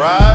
Right.